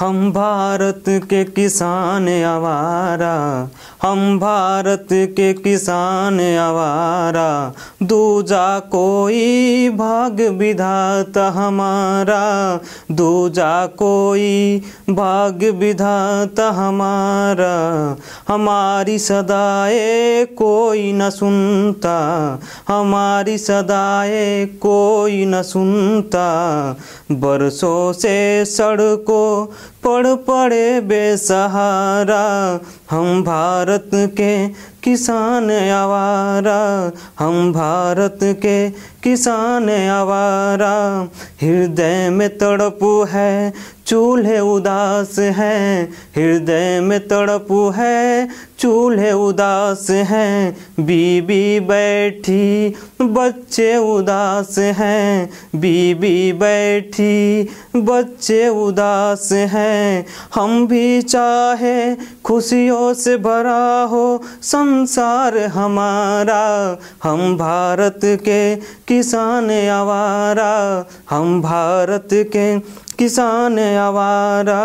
हम भारत के किसान आवारा, हम भारत के किसान आवारा दूजा कोई भाग विधाता हमारा दूजा कोई भाग विधाता हमारा, हमारी सदाए कोई न सुनता, हमारी सदाए कोई न सुनता, बरसों से सड़कों पड़ पड़े बेसहारा हम भारत के किसान आवारा, हम भारत के किसान आवारा। हृदय में तड़प है, चूल्हे उदास हैं। हृदय में तड़प है, चूल्हे उदास हैं। बीबी बैठी, बच्चे उदास हैं। बीबी बैठी, बच्चे उदास हैं। हम भी चाहे खुशियों से भरा हो संसार हमारा हम भारत के किसान आवारा हम भारत के किसान आवारा।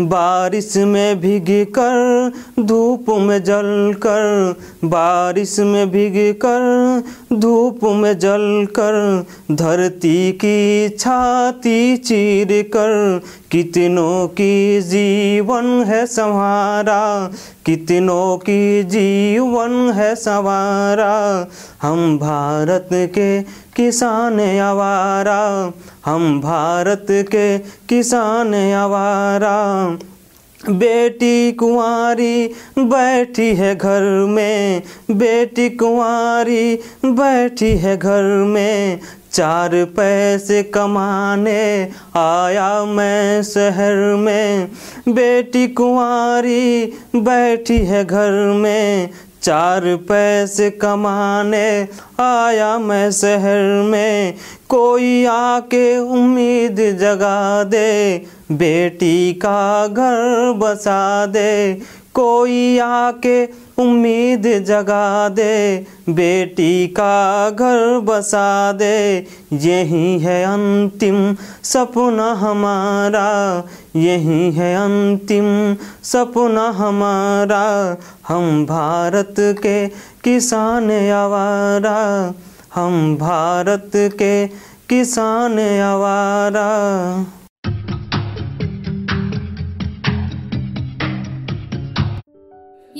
बारिश में भीग कर धूप में जल कर बारिश में भीग कर धूप में जल कर धरती की छाती चीर कर कितनों की जीवन है संवारा कितनों की जीवन है संवारा, हम भारत के किसान आवारा, हम भारत के किसान आवारा। बेटी कुंवारी बैठी है घर में, बेटी कुंवारी बैठी है घर में, चार पैसे कमाने आया मैं शहर में, बेटी कुंवारी बैठी है घर में चार पैसे कमाने आया मैं शहर में। कोई आके उम्मीद जगा दे, बेटी का घर बसा दे। कोई आके उम्मीद जगा दे, बेटी का घर बसा दे। यही है अंतिम सपना हमारा, यही है अंतिम सपना हमारा। हम भारत के किसान आवारा, हम भारत के किसान आवारा।